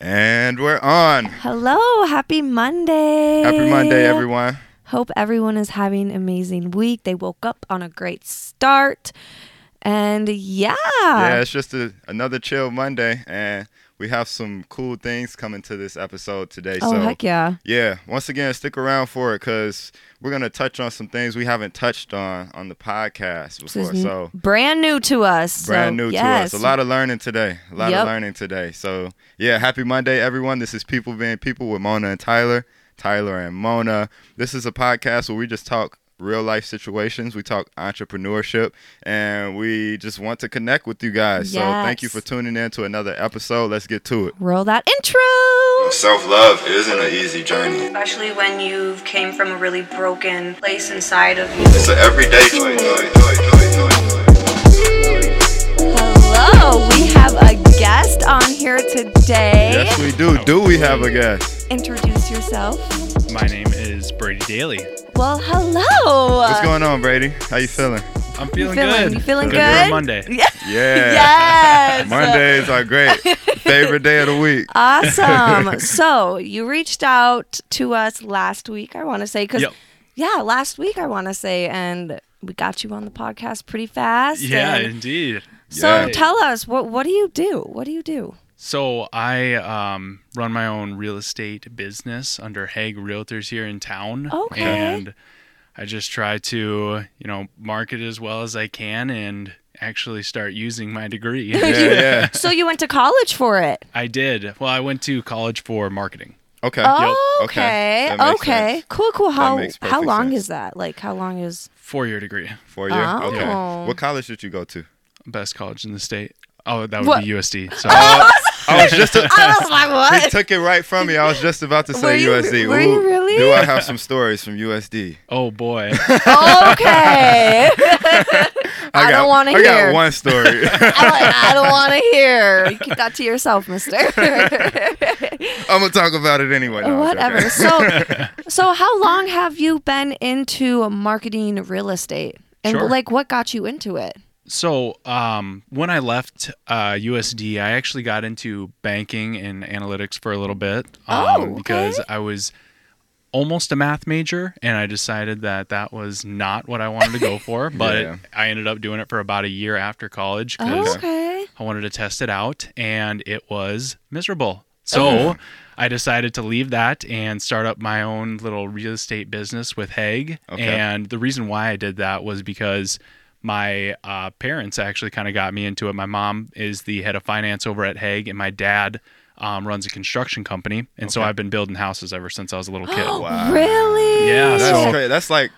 And we're on. Hello, happy Monday. Happy Monday, everyone. Hope everyone is having an amazing week. They woke up on a great start. And yeah. Yeah, it's just a, another chill Monday. And we have some cool things coming to this episode today. Oh, so, heck yeah. yeah, once again, stick around for it because we're going to touch on some things we haven't touched on on the podcast before. So, brand new to us. brand so, new yes. to us. A lot of learning today. A lot Yep. of learning today. So, yeah, happy Monday, everyone. This is People Being People with Mona and Tyler. Tyler and Mona. This is a podcast where we just talk real life situations. We talk entrepreneurship and we just want to connect with you guys. So, thank you for tuning in to another episode. Let's get to it. Roll that intro. Self love isn't an easy journey. especially when you came from a really broken place inside of you. It's an everyday choice. Hello, we have a guest on here today. Yes, we do. Do we have a guest? Introduce yourself. My name is Brady Daly. Well, hello. What's going on, Brady? How you feeling? I'm feeling, feeling- good. you feeling Good for good? Monday. Yeah. Yeah. Yes. Mondays are great. Favorite day of the week. Awesome. so you reached out to us last week, I want to say, because Yep. yeah, last week I want to say, and we got you on the podcast pretty fast. Yeah, indeed. so Yeah. tell us what what do you do? What do you do? So I um, run my own real estate business under Hegg Realtors here in town. Okay. And I just try to, you know, market as well as I can and actually start using my degree. Yeah, yeah. So you went to college for it? I did. Well, I went to college for marketing. Okay. Oh, Okay. okay. Okay. sense. Cool. Cool. How how long sense. is that? Like how long is? Four year degree. Four year. Oh. Okay. What college did you go to? Best college in the state. Oh, that would What? be USD. So I was just. A, I was like, he what? took it right from me. I was just about to Were say you- USD. were you really? Do I have some stories from USD? oh boy. okay. I don't wanna hear. I hear. got one story. I'm like, I don't want to hear. You keep that to yourself, Mister. I'm gonna talk about it anyway. No, Whatever. So, so how long have you been into marketing real estate? And Sure. like, what got you into it? So, um, when I left uh, USD, I actually got into banking and analytics for a little bit um, Oh, okay. because I was almost a math major, and I decided that that was not what I wanted to go for. But Yeah. I ended up doing it for about a year after college because Oh, okay. I wanted to test it out, and it was miserable. So I decided to leave that and start up my own little real estate business with Hegg. Okay. And the reason why I did that was because my uh, parents actually kind of got me into it. My mom is the head of finance over at Hegg, and my dad um, runs a construction company. And so I've been building houses ever since I was a little kid. Wow. Really? Yeah, That's so- great. That's like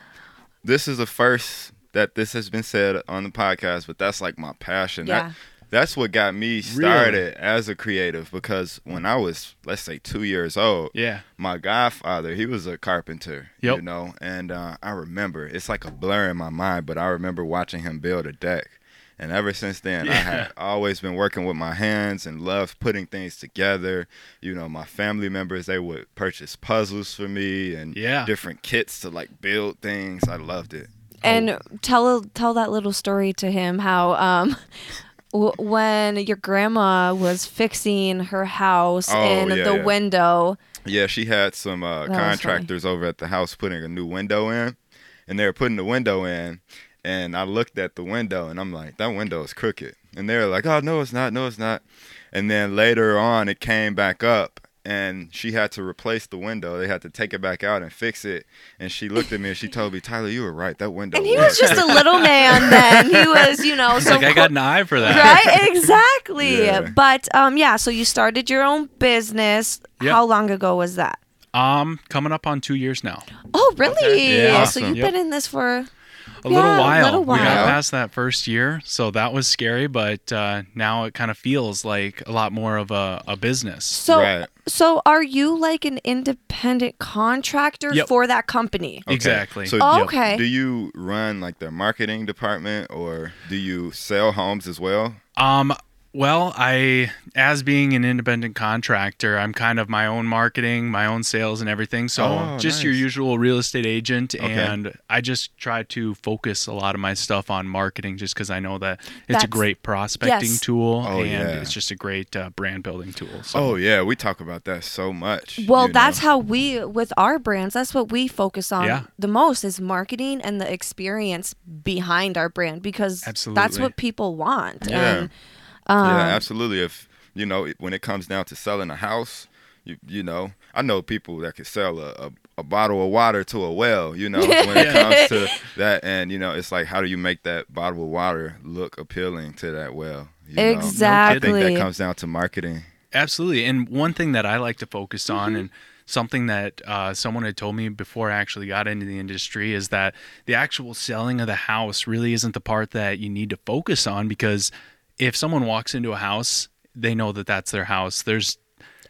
this is the first that this has been said on the podcast, but that's like my passion. That- Yeah. That's what got me started as a creative because when I was, let's say, two years old, Yeah. my godfather, he was a carpenter, Yep. you know, and uh, I remember it's like a blur in my mind, but I remember watching him build a deck. And ever since then, I Yeah. had always been working with my hands and loved putting things together. You know, my family members, they would purchase puzzles for me and Yeah. different kits to like build things. I loved it. And tell tell that little story to him how um w- when your grandma was fixing her house Oh, in yeah, the yeah. window. Yeah, she had some uh, was funny. contractors over at the house putting a new window in, and they were putting the window in, and I looked at the window and I'm like, that window is crooked, and they were like, oh no, it's not, no, it's not, and then later on it came back up. And she had to replace the window. They had to take it back out and fix it. And she looked at me and she told me, "Tyler, you were right. That window." And he works." was just a little man then. He was, you know, so like, I got an eye for that. right exactly Yeah. but um yeah so you started your own business Yep. how long ago was that Um, coming up on two years now. oh really Yeah. so you've been in this for a Yeah, little a while. little We got past that first year, so that was scary. But uh, now it kind of feels like a lot more of a, a business. so Right. so are you like an independent contractor Yep. for that company Okay. Exactly. So Oh, okay. do you run like their marketing department or do you sell homes as well? Um, Well, I, as being an independent contractor, I'm kind of my own marketing, my own sales, and everything. So Oh, just your usual real estate agent, Okay. and I just try to focus a lot of my stuff on marketing, just because I know that it's a great prospecting yes. tool Oh, and yeah. it's just a great uh, brand building tool. So. Oh yeah, we talk about that so much. Well, you that's know? how we with our brands. That's what we focus on Yeah. the most is marketing and the experience behind our brand because that's what people want. Yeah. And um, yeah, absolutely. If you know, when it comes down to selling a house, you you know, I know people that could sell a, a, a bottle of water to a well. You know, when it comes to that, and you know, it's like, how do you make that bottle of water look appealing to that well? You know? I think that comes down to marketing. Absolutely. And one thing that I like to focus on Mm-hmm. and something that uh, someone had told me before I actually got into the industry is that the actual selling of the house really isn't the part that you need to focus on because if someone walks into a house, they know that that's their house. There's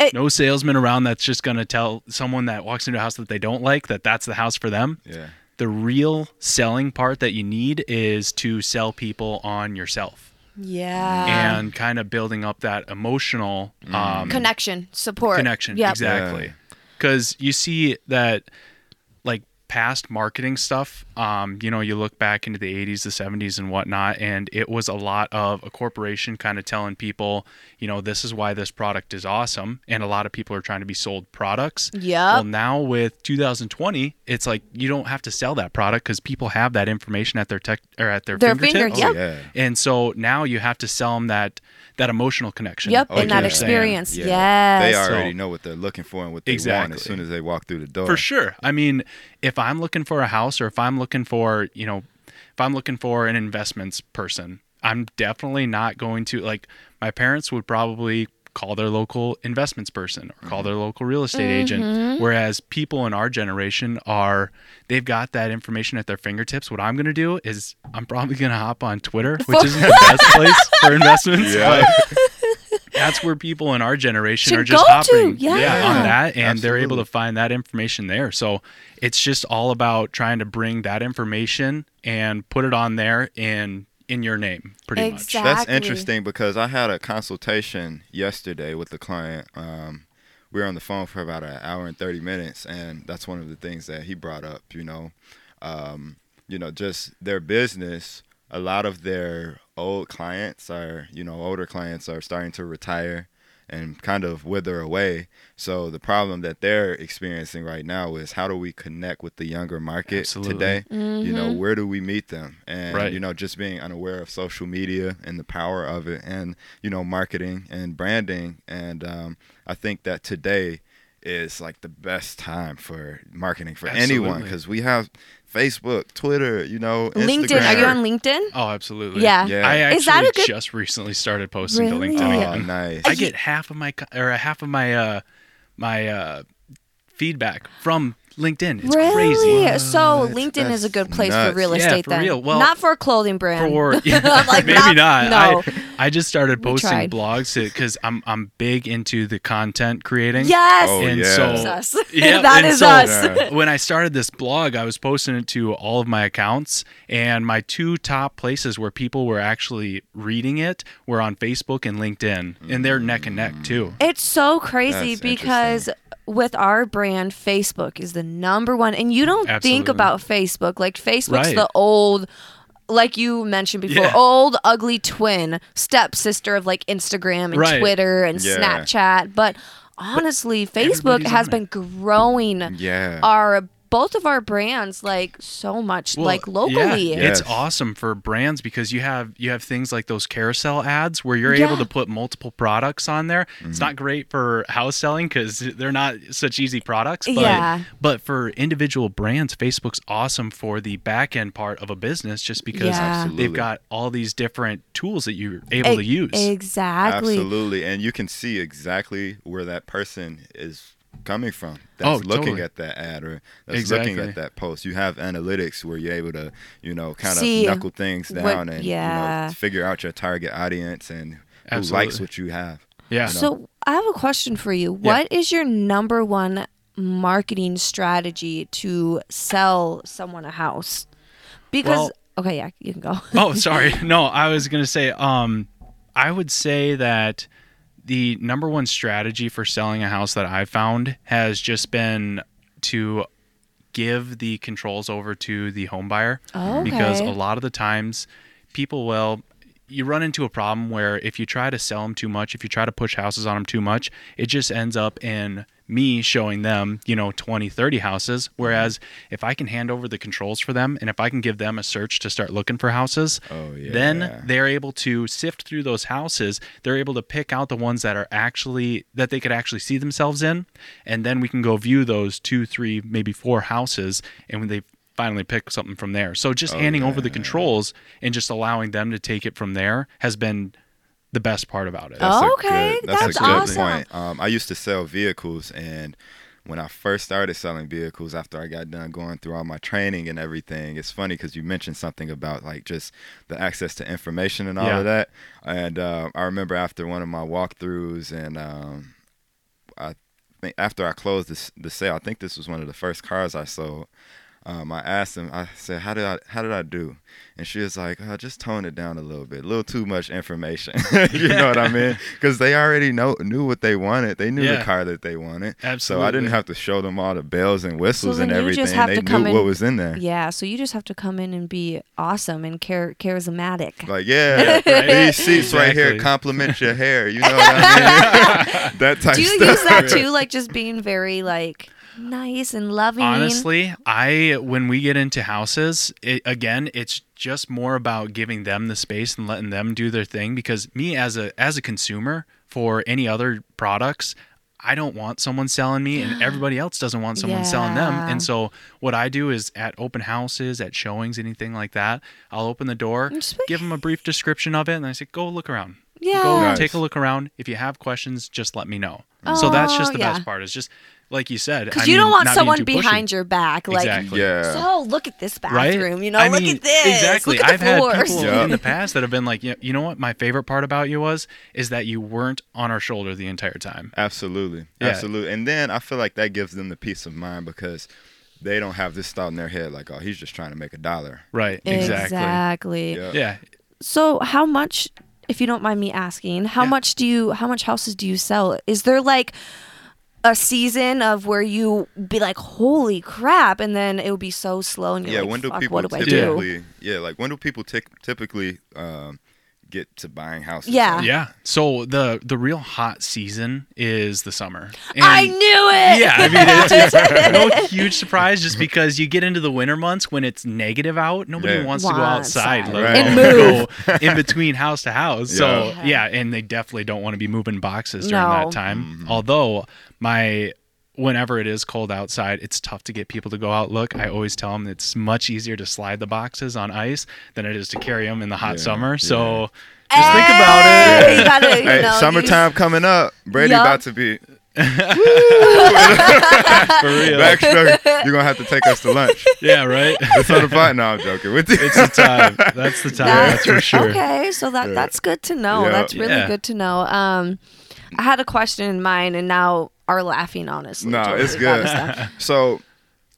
It- no salesman around that's just going to tell someone that walks into a house that they don't like that that's the house for them. Yeah. The real selling part that you need is to sell people on yourself yeah. and kind of building up that emotional um, connection, support. connection Yep. exactly because you see that like past marketing stuff um, you know you look back into the 80s the 70s and whatnot and it was a lot of a corporation kind of telling people you know this is why this product is awesome and a lot of people are trying to be sold products Yeah. well now with 2020 it's like you don't have to sell that product because people have that information at their tech or at their, Their finger, fingertips Yep. Oh yeah. and so now you have to sell them that that emotional connection Yep, Oh, and that yeah. experience. Yeah. Yes. They already So- know what they're looking for and what they want Exactly. as soon as they walk through the door. For sure. I mean, if I'm looking for a house or if I'm looking for, you know, if I'm looking for an investments person, I'm definitely not going to like my parents would probably call their local investments person or call their local real estate Mm-hmm. agent whereas people in our generation are they've got that information at their fingertips what i'm going to do is i'm probably going to hop on twitter which isn't the best place for investments Yeah. but that's where people in our generation Should are just go to, hopping yeah. on that and they're able to find that information there so it's just all about trying to bring that information and put it on there in in your name pretty much That's interesting because I had a consultation yesterday with the client. Um, we were on the phone for about an hour and 30 minutes, and that's one of the things that he brought up, you know. Um, you know, just their business, a lot of their old clients are, you know, older clients are starting to retire and kind of wither away. So the problem that they're experiencing right now is how do we connect with the younger market Absolutely. today? You Mm-hmm. know, where do we meet them? And Right. you know, just being unaware of social media and the power of it and you know, marketing and branding and um, I think that today is like the best time for marketing for anyone because we have Facebook, Twitter, you know, LinkedIn. Are you on LinkedIn? oh absolutely Yeah. Yeah. i actually Is that a good- just recently started posting Really? to linkedin Oh, again. nice. i get half of my co- or half of my uh my uh feedback from linkedin it's really? crazy So What? LinkedIn is a good place nuts. for real Yeah, estate for then. real. Well, not for a clothing brand. for I'm like, maybe not. No. I, I just started posting blogs because I'm I'm big into the content creating. yes. Oh, and yeah. so That's us. Yeah, that and is so- us. When I started this blog, I was posting it to all of my accounts, and my two top places where people were actually reading it were on Facebook and LinkedIn, and they're neck and neck too. It's so crazy That's because with our brand, Facebook is the number one, and you don't think about Facebook. Like Facebook's Right. the old, like you mentioned before, Yeah. old ugly twin stepsister of like Instagram and Right. Twitter and Yeah. Snapchat. But honestly, Facebook has on been growing Yeah. our both of our brands like so much Well, like yeah, locally. Yes. it's awesome for brands because you have you have things like those carousel ads where you're Yeah. able to put multiple products on there. Mm-hmm. It's not great for house selling because they're not such easy products. But, Yeah. But for individual brands, Facebook's awesome for the back end part of a business just because Yeah. They've got all these different tools that you're able to E- use. Exactly. Absolutely, and you can see exactly where that person is coming from. That's Oh, looking totally. at that ad or that's looking at that post. You have analytics where you're able to, you know, kind See of knuckle things what- down and yeah. you know, figure out your target audience and who likes what you have. yeah. So I have a question for you. What is your number one marketing strategy to sell someone a house? Because Well- okay, yeah, you can go. oh, sorry. No, I was gonna say, um, I would say that the number one strategy for selling a house that I've found has just been to give the controls over to the home buyer. Oh, because a lot of the times people will you run into a problem where if you try to sell them too much, if you try to push houses on them too much, it just ends up in me showing them, you know, 20, 30 houses. Whereas if I can hand over the controls for them and if I can give them a search to start looking for houses, Oh, yeah. then they're able to sift through those houses. They're able to pick out the ones that are actually that they could actually see themselves in, and then we can go view those two, three, maybe four houses, and when they finally pick something from there. So just Oh, handing over the controls and just allowing them to take it from there has been the best part about it. Oh, That's a Okay, good, that's, that's a good awesome. point. Um, I used to sell vehicles, and when I first started selling vehicles, after I got done going through all my training and everything, it's funny because you mentioned something about like just the access to information and all Yeah. of that. And uh, I remember after one of my walkthroughs, and um, I think after I closed this, the sale, I think this was one of the first cars I sold. Um, I asked him. I said, "How did I? How did I do?" And she was like, oh, "Just tone it down a little bit. A little too much information. you know what I mean? Because they already know knew what they wanted. They knew the car that they wanted. So I didn't have to show them all the bells and whistles then and everything. They knew come what was in there. Yeah, so you just have to come in and be awesome and char- charismatic. Like, yeah, Right. these seats right here Exactly. compliment your hair. You know what I mean? that type Do you stuff. use that too? Like just being very like nice and loving. Honestly, I when we get into houses, it, again, it's just more about giving them the space and letting them do their thing because me as a as a consumer for any other products, I don't want someone selling me and everybody else doesn't want someone selling them. And so what I do is at open houses, at showings, anything like that, I'll open the door, give them a brief description of it and I say go look around. yeah. Go Nice. take a look around. If you have questions, just let me know. so that's just Oh, the yeah. best part. Is just like you said. Because you mean, don't want someone too pushy. behind your back, like, Exactly. Yeah. so look at this Right? bathroom, you know, I look mean, at this. Exactly. Look at I've the had floors. people Yeah. in the past that have been like, you know what? My favorite part about you was is that you weren't on our shoulder the entire time. Absolutely. Yeah. Absolutely. And then I feel like that gives them the peace of mind because they don't have this thought in their head like, oh, he's just trying to make a dollar. Right. Exactly. Exactly. Yeah. Yeah. So how much if you don't mind me asking, how Yeah. much do you how much houses do you sell? Is there like a season of where you be like, holy crap, and then it would be so slow and you're yeah, like, when do people what do I do? typically yeah, like when do people tic- typically um, get to buying houses? Yeah. Yeah. So the the real hot season is the summer. I knew it. Yeah, I mean it's, it's no huge surprise just because you get into the winter months when it's negative out. Nobody Yeah. wants to go outside, outside. let Right. alone And go in between house to house. So Yeah. yeah, and they definitely don't want to be moving boxes during No. that time. Mm-hmm. Although my whenever it is cold outside, it's tough to get people to go out. Look, I always tell them it's much easier to slide the boxes on ice than it is to carry them in the hot Yeah, summer. So yeah. just think about it. Hey, gotta, Hey, know, summertime coming up. Brady Yup. about to be For real. backstroke. You're gonna have to take us to lunch. Yeah, right. It's on the pot. No, I'm joking with you. It's the time. That's the time. That's for sure. Okay, so that that's good to know. Yeah. That's really Yeah. good to know. Um, I had a question in mind, and now are laughing. Honestly, No, it's good. So,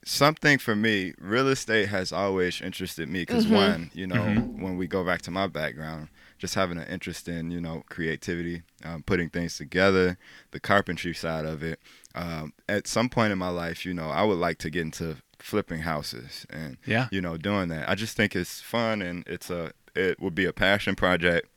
something for me, real estate has always interested me because Mm-hmm. one, you know, Mhm. when we go back to my background, just having an interest in you know creativity, um, putting things together, the carpentry side of it. Um, at some point in my life, you know, I would like to get into flipping houses and Yeah. you know doing that. I just think it's fun and it's a it would be a passion project.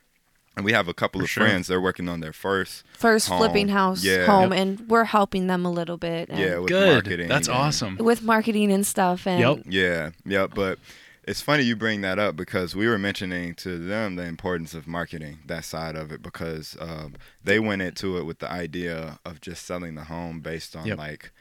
And we have a couple For of sure. friends. They're working on their first First Home. flipping house Yeah. home, and we're helping them a little bit. and- yeah with Good. marketing. That's and- awesome. with marketing and stuff. And Yep. Yeah, yeah, but it's funny you bring that up because we were mentioning to them the importance of marketing that side of it because um, they went into it with the idea of just selling the home based on Yep. like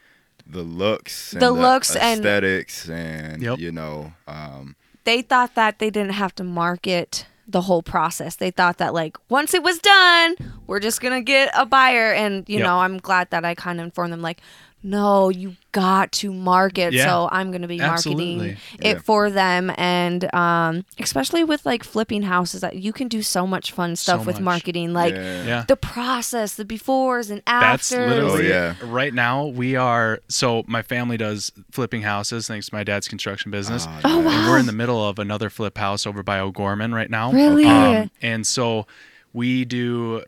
the looks, and The looks and- aesthetics, and Yep. you know, um, they thought that they didn't have to market the whole process. They thought that like once it was done, we're just gonna get a buyer. And you Yep. know, I'm glad that I kind of informed them like, no, you got to market. Yeah. So I'm gonna be marketing Absolutely. it Yeah. for them, and um, especially with like flipping houses, that you can do so much fun stuff So with much. marketing, like. yeah. Yeah. The process, the befores and afters. That's literally Oh, yeah. right now we are so my family does flipping houses thanks to my dad's construction business. Oh, Oh, nice. And wow. we're in the middle of another flip house over by O'Gorman right now. Really? Um, and so we do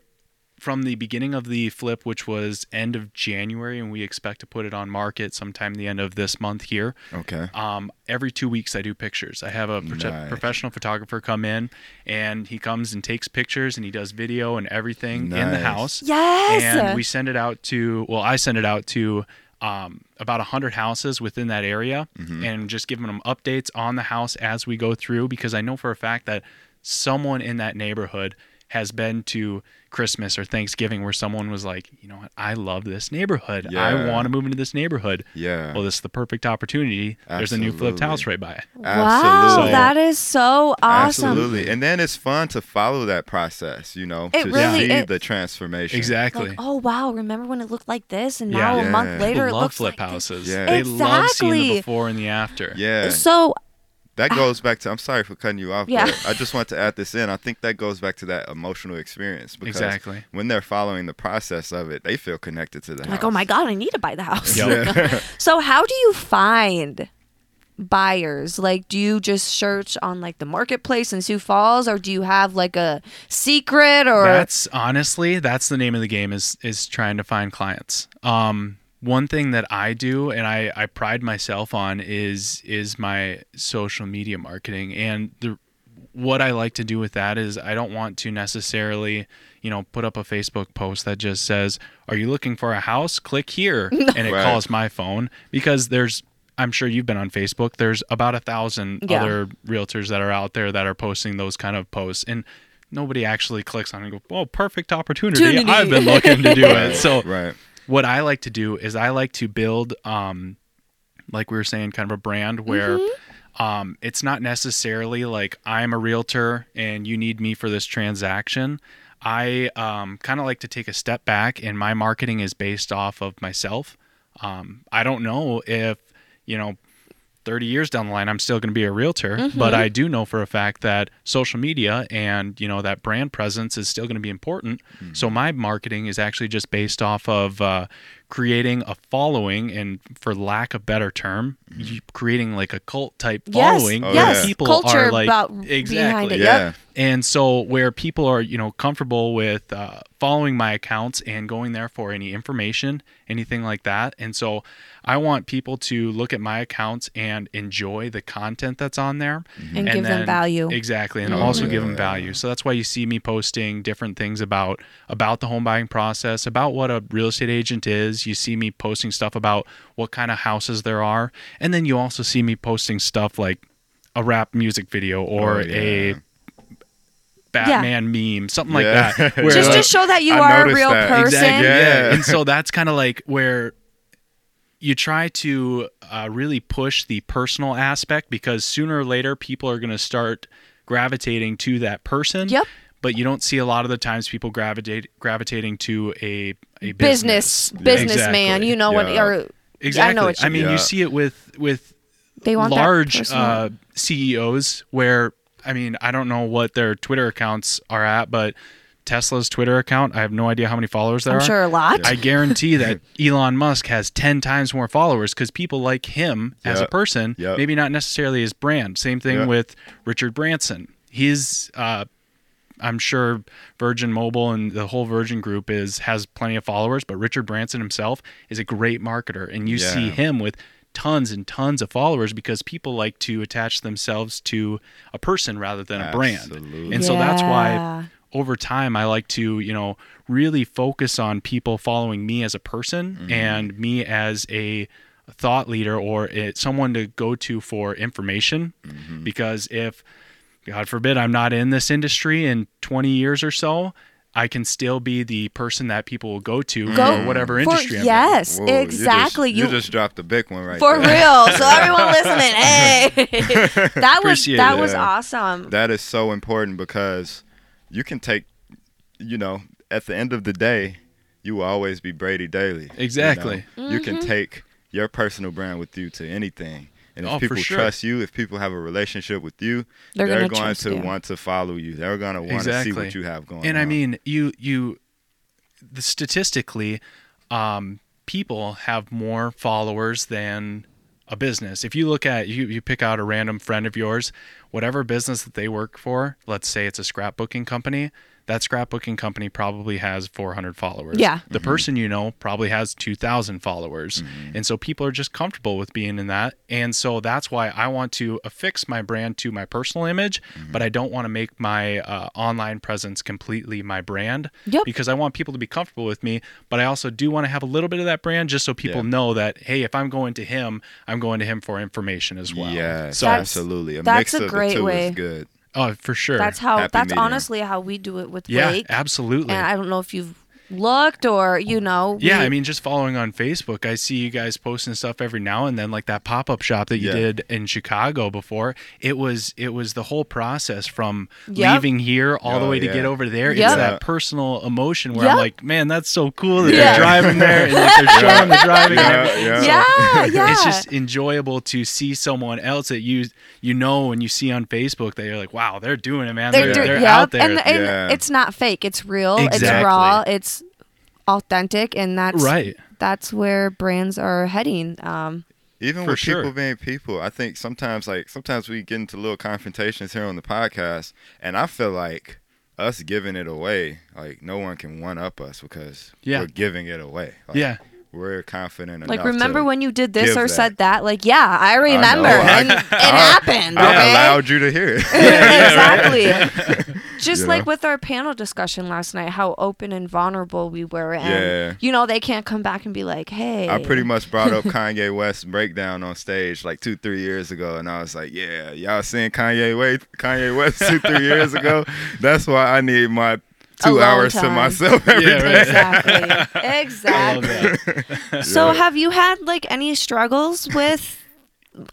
from the beginning of the flip, which was end of January, and we expect to put it on market sometime the end of this month here. Okay. Um, every two weeks, I do pictures. I have a prote- Nice. professional photographer come in, and he comes and takes pictures, and he does video and everything in the house. Yes. And we send it out to, well, I send it out to um, about 100 houses within that area and just giving them updates on the house as we go through because I know for a fact that someone in that neighborhood has been to Christmas or Thanksgiving where someone was like, you know what, I love this neighborhood. I want to move into this neighborhood. Yeah. Well, this is the perfect opportunity. There's a new flipped house right by it. wow, Absolutely. that is so awesome. Absolutely. And then it's fun to follow that process, you know, It to really- see it- the transformation. Exactly. Like, oh wow, remember when it looked like this, and now Yeah. a month later People it love looks flip like this. houses. Yeah. They love seeing the Exactly. before and the after. Yeah. So That goes back to. I'm sorry for cutting you off. Yeah. but I just want to add this in. I think that goes back to that emotional experience because Exactly. when they're following the process of it, they feel connected to the house. like, oh my god, I need to buy the house. Yep. so how do you find buyers? Like, do you just search on like the marketplace in Sioux Falls, or do you have like a secret or? That's honestly that's the name of the game is is trying to find clients. Um, one thing that I do and I, I pride myself on is is my social media marketing and the what I like to do with that is I don't want to necessarily, you know, put up a Facebook post that just says, "Are you looking for a house? Click here," and it Right. calls my phone because there's I'm sure you've been on Facebook. There's about a thousand Yeah. other realtors that are out there that are posting those kind of posts, and nobody actually clicks on it and go, "Oh, perfect opportunity! Opportunity." I've been looking to do it." So, right. What I like to do is I like to build, um, like we were saying, kind of a brand where um, it's not necessarily like I'm a realtor and you need me for this transaction. I um, kind of like to take a step back, and my marketing is based off of myself. Um, I don't know if you know 30 years down the line i'm still going to be a realtor but i do know for a fact that social media and you know that brand presence is still going to be important. So my marketing is actually just based off of uh, creating a following and for lack of better term creating like a cult type Yes, following Oh, where yes. people Culture are like about behind exactly it. Yeah. Yep. and so where people are, you know, comfortable with uh, following my accounts and going there for any information, anything like that. And so I want people to look at my accounts and enjoy the content that's on there And give them value. Exactly, and Oh, also give them value. So that's why you see me posting different things about about the home buying process, about what a real estate agent is. You see me posting stuff about what kind of houses there are, and then you also see me posting stuff like a rap music video or Oh, yeah. a Batman meme, something Yeah. like that. Where Just to show that you I are a real that. person. Exactly. Yeah. Yeah. And so that's kind of like where you try to uh, really push the personal aspect because sooner or later people are going to start gravitating to that person. Yep. But you don't see a lot of the times people gravitate gravitating to a a Business, business. businessman. Exactly. You know what? Yeah. Or Exactly. I know what you mean, Yeah. you see it with with they want large uh, CEOs where I mean I don't know what their Twitter accounts are at, but Tesla's Twitter account, I have no idea how many followers there I'm are. sure a lot. I guarantee that Elon Musk has 10 times more followers because people like him as a person, Yep. maybe not necessarily his brand. Same thing Yep. with Richard Branson. He's, uh, I'm sure Virgin Mobile and the whole Virgin group is has plenty of followers, but Richard Branson himself is a great marketer, and you see him with tons and tons of followers because people like to attach themselves to a person rather than a brand, Absolutely. and so that's why over time I like to, you know, really focus on people following me as a person Mm-hmm. and me as a thought leader or it, someone to go to for information Mm-hmm. because if god forbid I'm not in this industry in 20 years or so, I can still be the person that people will go to Go for whatever for- industry I'm in. yes, Whoa, you just- exactly. You just, dropped a big one right there. for there. real. So everyone listening, hey, that was Appreciate that it. was Yeah. awesome. That is so important because you can take, you know, at the end of the day, you will always be Brady Daly. you know? Exactly. You, can Mm-hmm. take your personal brand with you to anything. And if Oh, people sure. trust you, if people have a relationship with you, They're they're, gonna going trust to you. want to follow you. They're going to want to see what you have going and on. I mean, you you the statistically, um, people have more followers than a business. If you look at you, you pick out a random friend of yours, whatever business that they work for, let's say it's a scrapbooking company, that scrapbooking company probably has 400 followers. Yeah. The person you know probably has 2,000 followers. Mm-hmm. And so people are just comfortable with being in that. And so that's why I want to affix my brand to my personal image, Mm-hmm. but I don't want to make my uh, online presence completely my brand Yep. because I want people to be comfortable with me. But I also do want to have a little bit of that brand just so people Yeah. know that, hey, if I'm going to him, I'm going to him for information as well. Yeah, So, That's- absolutely. A that's mix a of great the two way. is good. Oh, for sure. That's how. Happy that's medium. honestly how we do it with yeah, Wake. absolutely. And I don't know if you've looked or you know. Yeah, we- I mean, just following on Facebook, I see you guys posting stuff every now and then, like that pop up shop that you Yeah. did in Chicago before. It was it was the whole process from Yep. leaving here all the Oh, way to get over there. Yep. It's that personal emotion where Yep. I'm like, man, that's so cool that Yeah. they're driving there and like, they're showing the driving. and Yeah, everything. yeah. yeah, yeah. It's just enjoyable to see someone else that you you know and you see on Facebook that you're like, wow, they're doing it, man. They're, do- they're yep. out there. and, and Yeah. it's not fake. It's real. It's raw. It's authentic, and that's right. That's where brands are heading. Um, Even For with sure. people being people, I think sometimes like sometimes we get into little confrontations here on the podcast, and I feel like us giving it away, like no one can one up us because Yeah. we're giving it away. Like, Yeah. We're confident enough. like, remember when you did this or that. said that? Like, yeah, I remember, I- and it happened. I Okay, allowed you to hear it. exactly. Just You like know? with our panel discussion last night, how open and vulnerable we were, and Yeah. you know they can't come back and be like, "Hey." I pretty much brought up Kanye West breakdown on stage like two, three years ago, and I was like, "Yeah, y'all seen Kanye West, Kanye West two, three years ago? That's why I need my two Alone hours to myself every Yeah, day." right. exactly. Exactly. love. So, have you had like any struggles with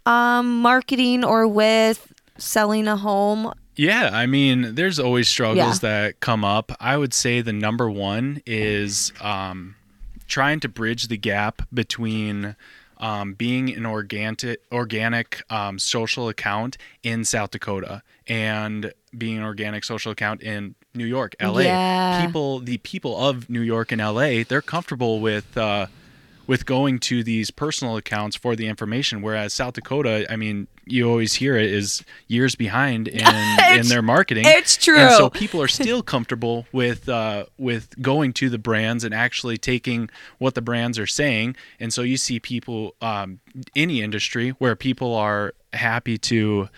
um, marketing or with selling a home? Yeah, I mean, there's always struggles Yeah. that come up. I would say the number one is um, trying to bridge the gap between um, being an organic, organic um, social account in South Dakota and being an organic social account in New York, LA. Yeah. People, the people of New York and LA, they're comfortable with. Uh, with going to these personal accounts for the information, whereas South Dakota, I mean, you always hear it is years behind in in their marketing. it's true. And so people are still comfortable with uh, with going to the brands and actually taking what the brands are saying. And so you see people, um, any industry, where people are happy to,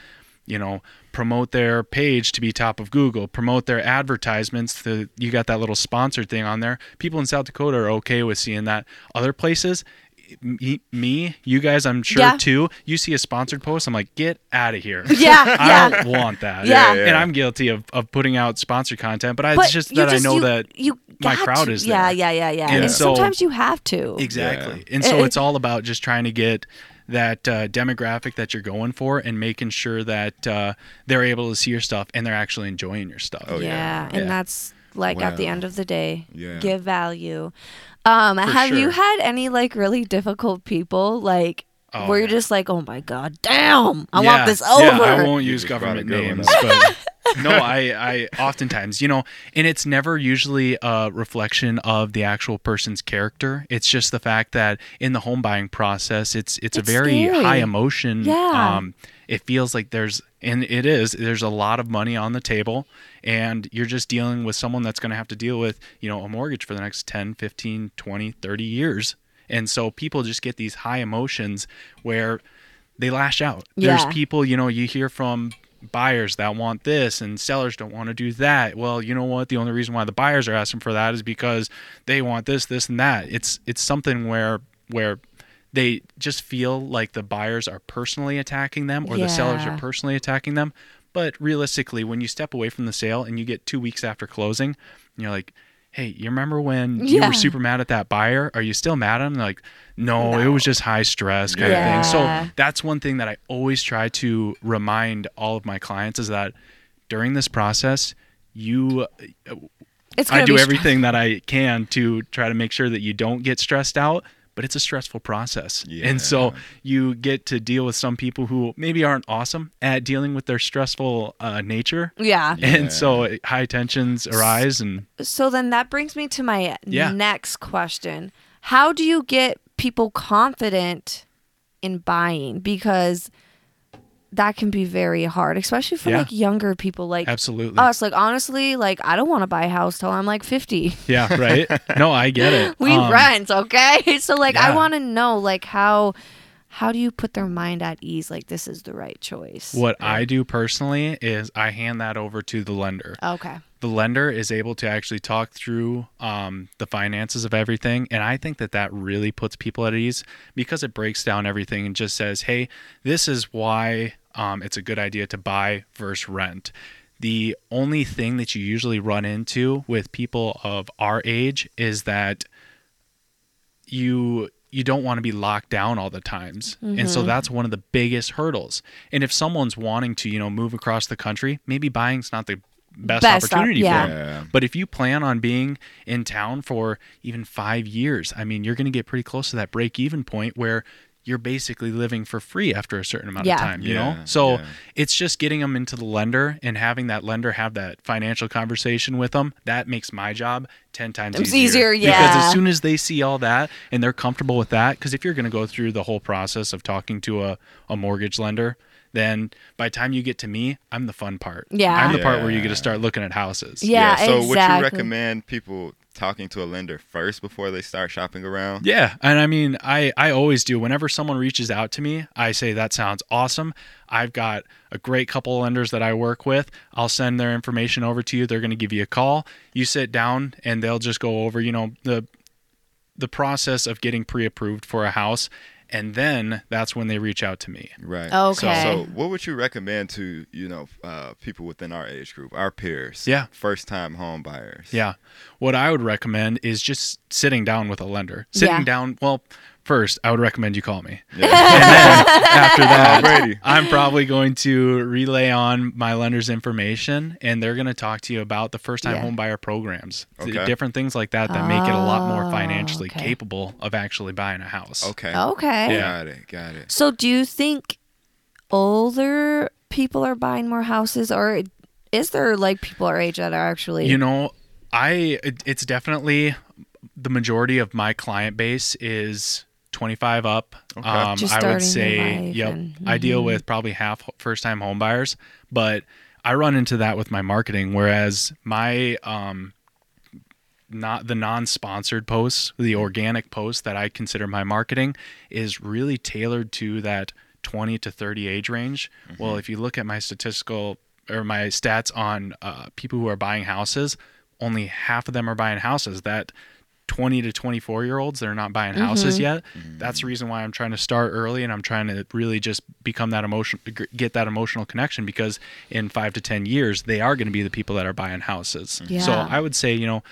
you know, promote their page to be top of Google, promote their advertisements. To, you got that little sponsored thing on there. People in South Dakota are okay with seeing that. Other places, me, me you guys, I'm sure Yeah. too. You see a sponsored post, I'm like, get out of here. Yeah, I yeah. don't want that. Yeah. Yeah, And. I'm guilty of, of putting out sponsored content, but I, it's just that just- I know you- that you my got crowd to- is Yeah, there. yeah, yeah, yeah. And And, so- sometimes you have to. Exactly. Yeah. And so It- it's all about just trying to get that uh, demographic that you're going for and making sure that uh, they're able to see your stuff and they're actually enjoying your stuff. Oh, yeah, yeah. and Yeah. that's like at the end of the day, Yeah. give value. Um, For have you had any like really difficult people like Oh, where you're just like, oh my god, damn, I Yeah, want this over? Yeah, I won't use just brought a government names, but no, I, I oftentimes, you know, and it's never usually a reflection of the actual person's character. It's just the fact that in the home buying process, it's it's, It's a very scary. high emotion. Yeah. Um, it feels like there's, and it is, there's a lot of money on the table, and you're just dealing with someone that's going to have to deal with, you know, a mortgage for the next 10, 15, 20, 30 years. And so people just get these high emotions where they lash out. Yeah. There's people, you know, you hear from buyers that want this and sellers don't want to do that. Well, you know what? The only reason why the buyers are asking for that is because they want this, this and that. It's it's something where where they just feel like the buyers are personally attacking them or the sellers are personally attacking them. But realistically, when you step away from the sale and you get 2 weeks after closing, you're like, "Hey, you remember when you Yeah. were super mad at that buyer? Are you still mad at him?" They're like, no, it was just high stress kind Yeah. of thing. So that's one thing that I always try to remind all of my clients is that during this process, you It's I do be everything that I can to try to make sure that you don't get stressed out, but it's a stressful process. And so you get to deal with some people who maybe aren't awesome at dealing with their stressful uh, nature. Yeah. Yeah. And so high tensions arise and So then that brings me to my Yeah. next question. How do you get people confident in buying? Because that can be very hard, especially for Yeah. like younger people like Absolutely. us. Like honestly, like I don't want to buy a house till I'm like 50. yeah, right? No, I get it. we Um, rent, okay? So like I want to know like how how do you put their mind at ease like this is the right choice? What I do personally is I hand that over to the lender. Okay. the lender is able to actually talk through um, the finances of everything and i think that that really puts people at ease because it breaks down everything and just says hey this is why um, it's a good idea to buy versus rent the only thing that you usually run into with people of our age is that you you don't want to be locked down all the times. And so mm-hmm. that's one of the biggest hurdles. And if someone's wanting to you know move across the country maybe buying's not the best, Best op- opportunity yeah. for them. But if you plan on being in town for even five years i mean you're going to get pretty close to that break even point where you're basically living for free after a certain amount Yeah. of time you Yeah, know so yeah. it's just getting them into the lender and having that lender have that financial conversation with them that makes my job 10 times It's easier, easier, because as soon as they see all that and they're comfortable with that because if you're going to go through the whole process of talking to a, a mortgage lender then by the time you get to me i'm the fun part. Yeah. i'm the part where you get to start looking at houses. Yeah, So would you recommend people talking to a lender first before they start shopping around? Yeah, and I mean, I I always do. Whenever someone reaches out to me, I say that sounds awesome. I've got a great couple of lenders that I work with. I'll send their information over to you. They're going to give you a call. You sit down, and they'll just go over, you know, the the process of getting pre-approved for a house, and then that's when they reach out to me. Right. Okay. So, what would you recommend to you know uh, people within our age group, our peers? Yeah. First time home buyers. Yeah. What I would recommend is just sitting down with a lender. Sitting Yeah. down, well, first, I would recommend you call me. Yeah. And then after that, I'm probably going to relay on my lender's information and they're going to talk to you about the first time Yeah. home buyer programs, th- Okay. different things like that that make it a lot more Oh, financially okay. capable of actually buying a house. Okay. Okay. Yeah. Got it. Got it. So do you think older people are buying more houses or is there like people our age that are actually You know, I it- it's definitely the majority of my client base is 25 up. Okay. Um, Just I would say, yep. and- I deal mhm. with probably half first time home buyers, but I run into that with my marketing. Whereas my um, not the non-sponsored posts, the organic posts that I consider my marketing is really tailored to that 20 to 30 age range. Well, if you look at my statistical or my stats on uh, people who are buying houses, only half of them are buying houses. That 20 to 24 year olds, they're not buying houses mm-hmm. yet. Mm-hmm. That's the reason why I'm trying to start early and I'm trying to really just become that emotion, get that emotional connection because in five to 10 years, they are going to be the people that are buying houses. Mm-hmm. So Yeah. I would say, you know,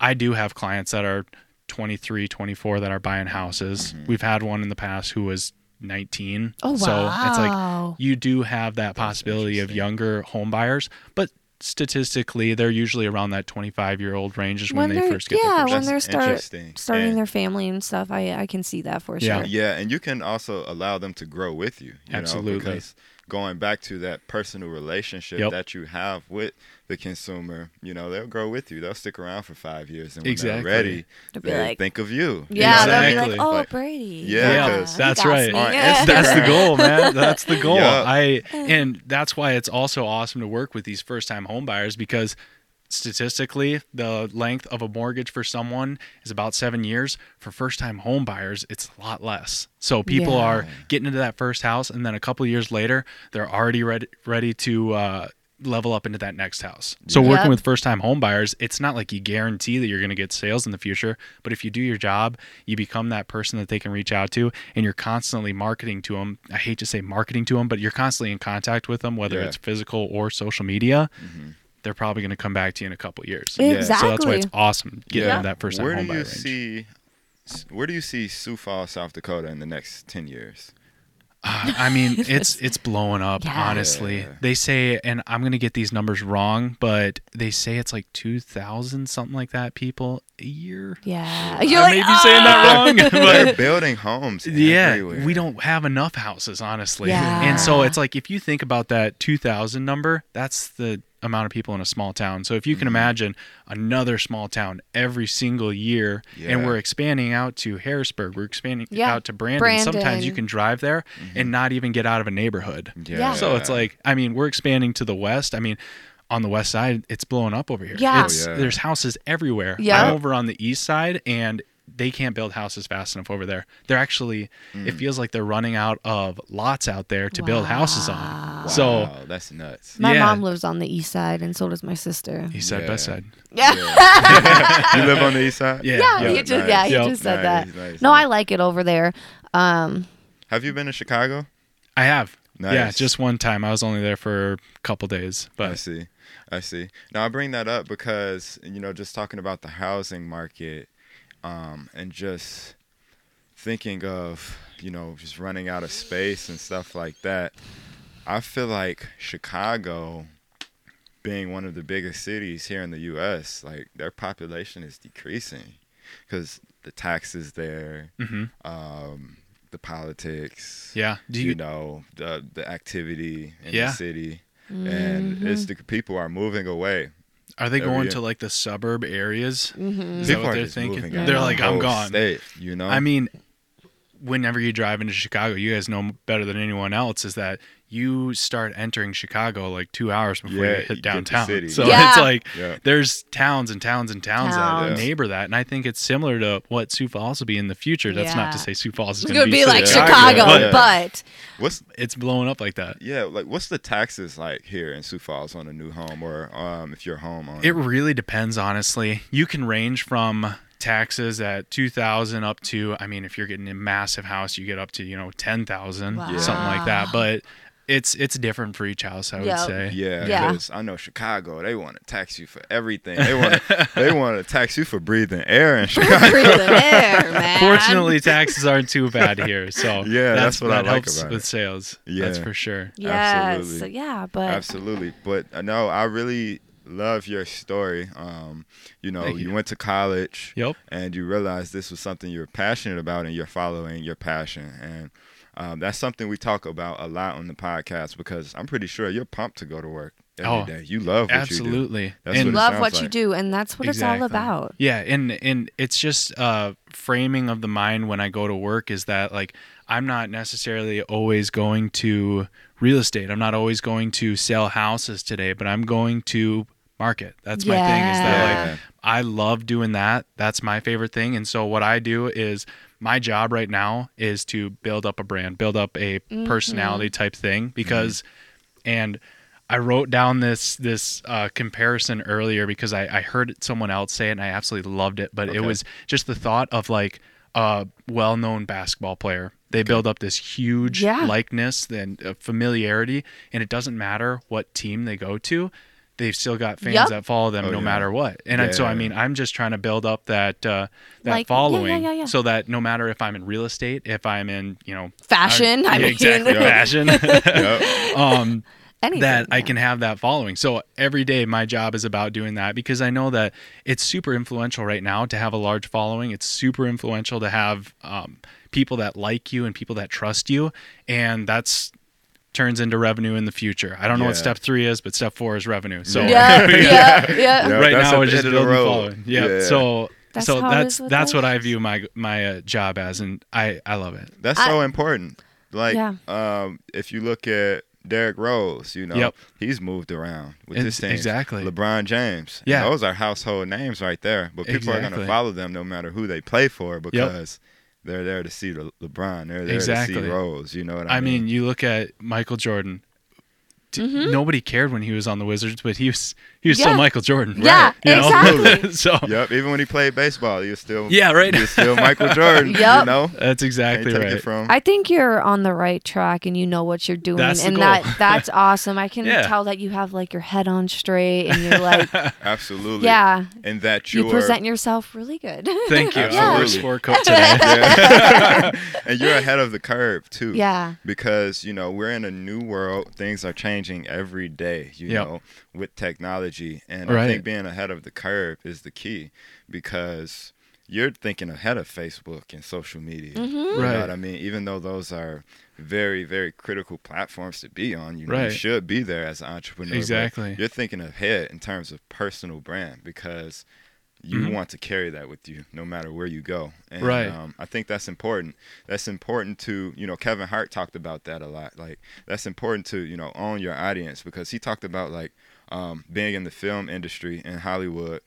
I do have clients that are 23, 24 that are buying houses. We've had one in the past who was 19. Oh, wow. So it's like you do have that possibility of younger home buyers, but statistically, they're usually around that 25 year old range is when, they they're first get yeah their first when they're start interesting. starting And- their family and stuff I I can see that for Yeah. sure Yeah, and you can also allow them to grow with you. you Absolutely. Know, because going back to that personal relationship Yep. that you have with the consumer, you know, they'll grow with you. They'll stick around for five years, and when Exactly. they're ready, They'll be they like- think of you. yeah they'll be like oh Like, Brady yeah, Yeah, 'cause- he right. Yeah. That's the goal, man. That's the goal. Yeah. I and that's why it's also awesome to work with these first time homebuyers because statistically the length of a mortgage for someone is about seven years for first time home buyers it's a lot less so people Yeah. are getting into that first house and then a couple years later they're already ready ready to uh, level up into that next house so Yep. working with first time home buyers it's not like you guarantee that you're going to get sales in the future but if you do your job you become that person that they can reach out to and you're constantly marketing to them i hate to say marketing to them but you're constantly in contact with them whether Yeah. it's physical or social media Mm-hmm. They're probably going to come back to you in a couple years Exactly. so that's why it's awesome getting Yeah. that first time Where home do you range. see? Where do you see Sioux Falls, South Dakota, in the next ten years? Uh, I mean, it's it's blowing up. Yeah. Honestly, Yeah. they say, and I'm gonna get these numbers wrong, but they say it's like two thousand something like that people a year. yeah I you're like may be saying that wrong, They're but building homes. yeah, everywhere. we don't have enough houses, honestly. Yeah. And so it's like if you think about that two thousand number, that's the amount of people in a small town. So if you can Mm-hmm. imagine another small town every single year, and we're expanding out to Harrisburg, we're expanding Yeah. out to Brandon. Sometimes you can drive there Mm-hmm. and not even get out of a neighborhood. Yeah. So it's like, I mean, we're expanding to the west. I mean, on the west side, it's blowing up over here. Yeah. It's, Oh, yeah. There's houses everywhere. Yeah. I'm over on the east side, and they can't build houses fast enough over there. They're actually, Mm. it feels like they're running out of lots out there to build houses on. Wow. So that's nuts. My Yeah. mom lives on the east side, and so does my sister. east side, Yeah. best side. Yeah. you live on the east side? Yeah. Yeah, Yep. he just yeah, he just said Nice, that. nice, no. I like it over there. Um, Have you been to Chicago? I have. Yeah, just one time. I was only there for a couple days, but I see. I see. Now I bring that up because you know, just talking about the housing market, um, and just thinking of you know just running out of space and stuff like that. I feel like Chicago, being one of the biggest cities here in the U.S., like their population is decreasing because the taxes there, Mhm. um, the politics, yeah. Do you, you? know the the activity in Yeah. the city and it's the people are moving away Are they going year. to like the suburb areas? mhm. Is that what they're thinking? moving out They're like, I'm gone. state, you know I mean, whenever you drive into Chicago, you guys know better than anyone else is that you start entering Chicago like two hours before Yeah, you you hit downtown. city. So Yeah. it's like Yeah. there's towns and towns and towns, Towns. that neighbor that, and I think it's similar to what Sioux Falls will be in the future. That's not to say Sioux Falls is going gonna to be like Yeah. Chicago, Yeah. but what's It's blowing up like that. yeah like what's the taxes like here in Sioux Falls on a new home or um if you're a home owner It really depends, honestly. You can range from taxes at 2000 up to i mean if you're getting a massive house you get up to you know 10000 Wow. something like that but it's it's different for each house i would Yep. say yeah, Yeah. I know Chicago. They want to tax you for everything. They want to. they want to tax you for breathing air in Chicago. breathing air, man. fortunately taxes aren't too bad here so Yeah, that's what I like helps about with it. sales that's for sure yes, Absolutely. yeah, but Absolutely, but uh, no, I really love your story. Um, you know, you. you. went to college. yep and you realized this was something you're passionate about and you're following your passion and um, that's something we talk about a lot on the podcast because I'm pretty sure you're pumped to go to work every day. Oh, You love what you do. absolutely That's and what it love sounds what you do, and that's what it's all about. Yeah, and and it's just uh framing of the mind when I go to work is that like I'm not necessarily always going to real estate. I'm not always going to sell houses today, but I'm going to market. That's my thing is that Yeah. like I love doing that. That's my favorite thing. And so what I do is my job right now is to build up a brand, build up a personality type thing because and I wrote down this this uh, comparison earlier because I, I heard someone else say it and I absolutely loved it. But it was just the thought of like a well known basketball player. They build up this huge Yeah. likeness and uh, familiarity, and it doesn't matter what team they go to. They've still got fans Yep. that follow them Oh, no yeah. matter what. And I- so I mean, I'm just trying to build up that uh, that Like- yeah, yeah, following, yeah, yeah. so that no matter if I'm in real estate, if I'm in you know Fashion, I yeah, mean- exactly fashion. Um, Anything, that I can have that following. So every day my job is about doing that because I know that it's super influential right now to have a large following. It's super influential to have um, people that like you and people that trust you, and that's turns into revenue in the future. I don't know what step three is, but step four is revenue. So Yeah, yeah, yeah. Yeah, right that's now at we're just end of the building road. following. Yeah. Yeah. So That's so how that's is that's what I view my my uh, job as, and I I love it. That's I- so important. Like, Yeah. um, if you look at Derrick Rose, you know, Yep. he's moved around with It's- his team. exactly. LeBron James. Yeah. Those are household names right there. But people are going to follow them no matter who they play for because they're there to see the LeBron. They're there to see Rose. You know what I, mean? I mean, you look at Michael Jordan. T- mm-hmm. Nobody cared when he was on the Wizards, but he was he was Yeah. still Michael Jordan. Yeah, you know? exactly. so Yep. Even when he played baseball, he was still Yeah, right. He was still Michael Jordan. You Yep. know, that's exactly take right. from. I think you're on the right track and you know what you're doing, That's the and goal. that that's awesome. I can Yeah. tell that you have like your head on straight, and you're like, Absolutely. yeah, And that you you're present yourself really good. Thank you. Yeah. I'm a sport coach today. Yeah. and you're ahead of the curve too. yeah, Because you know we're in a new world. Things are changing every day. You Yep. know, with technology, and I think being ahead of the curve is the key. Because you're thinking ahead of Facebook and social media. Mm-hmm. You Right. know what I mean? Even though those are very, very critical platforms to be on, you know, you should be there as an entrepreneur. Exactly. You're thinking ahead in terms of personal brand because you Mhm. want to carry that with you no matter where you go. And Right. um, I think that's important. That's important to, you know, Kevin Hart talked about that a lot. Like that's important to, you know, own your audience because he talked about like um, being in the film industry in Hollywood,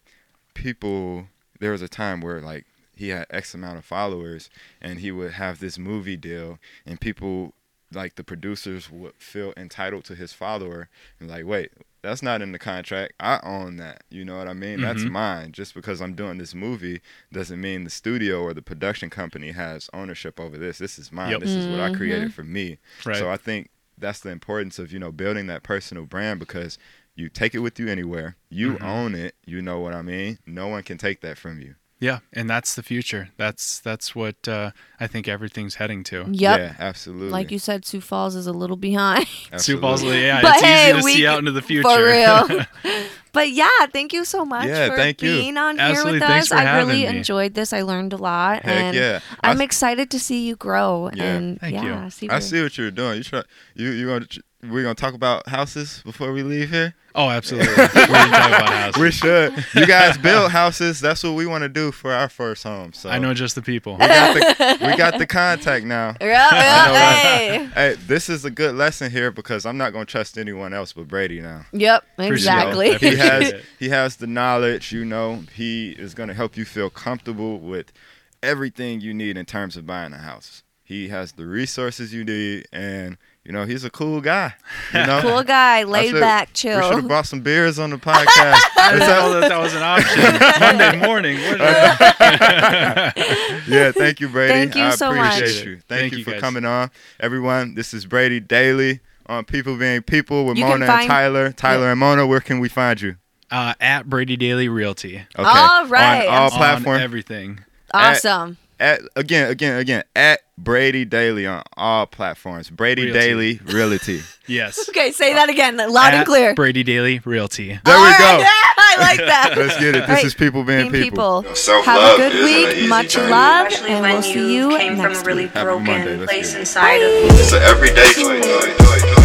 people there was a time where like he had X amount of followers and he would have this movie deal and people like the producers would feel entitled to his follower and like wait that's not in the contract i own that you know what i mean that's Mhm. mine just because i'm doing this movie doesn't mean the studio or the production company has ownership over this this is mine Yep. this is what i Mhm. created for me Right. so i think that's the importance of you know building that personal brand because you take it with you anywhere you Mhm. own it you know what i mean no one can take that from you Yeah, and that's the future. That's that's what uh, I think everything's heading to. Yep. yeah absolutely Like you said, Sioux Falls is a little behind. Sioux Falls, yeah, But it's hey, easy to we see out into the future. For real. but yeah, thank you so much Yeah, for thank you. being on Absolutely, here with thanks us. I really me. enjoyed this. I learned a lot. Heck and yeah. I'm I, excited to see you grow. Yeah. And Thank you. see I see what you're doing. You try. You you gonna we're gonna talk about houses before we leave here. Oh, absolutely. We're gonna talk about houses. We should. You guys build houses. That's what we want to do for our first home. So I know just the people. we got the we got the contact now. Yeah, yeah, I know that. hey. Hey, this is a good lesson here because I'm not gonna trust anyone else but Brady now. Yep, Appreciate exactly. it. he has it. he has the knowledge. You know, he is gonna help you feel comfortable with everything you need in terms of buying a house. He has the resources you need, and you know he's a cool guy. You know, cool guy, laid should- back, We should have brought some beers on the podcast. I didn't that- know that that was an option. Monday morning. Yeah, thank you, Brady. Thank you I so appreciate much. you. Thank, Thank you you, for guys. coming on, everyone. This is Brady Daily on People Being People with You Mona find- and Tyler. Tyler and Mona, where can we find you? uh, at Brady Daily Realty. Okay, All right. on all On platforms. everything. awesome. at again, again, again at Brady Daily on all platforms. Brady Realty. Daily Realty. Yes. Okay, say that again, loud and clear. Brady Daily Realty. There All we right, go. yeah, I like that. Let's get it. This Right. is people being, Being people. people. Self-love Have a good week. easy Much journey. love, Especially and when we'll see you you came next from a really week. Happy broken Monday. Place get it. inside of Bye. you. It's an everyday choice.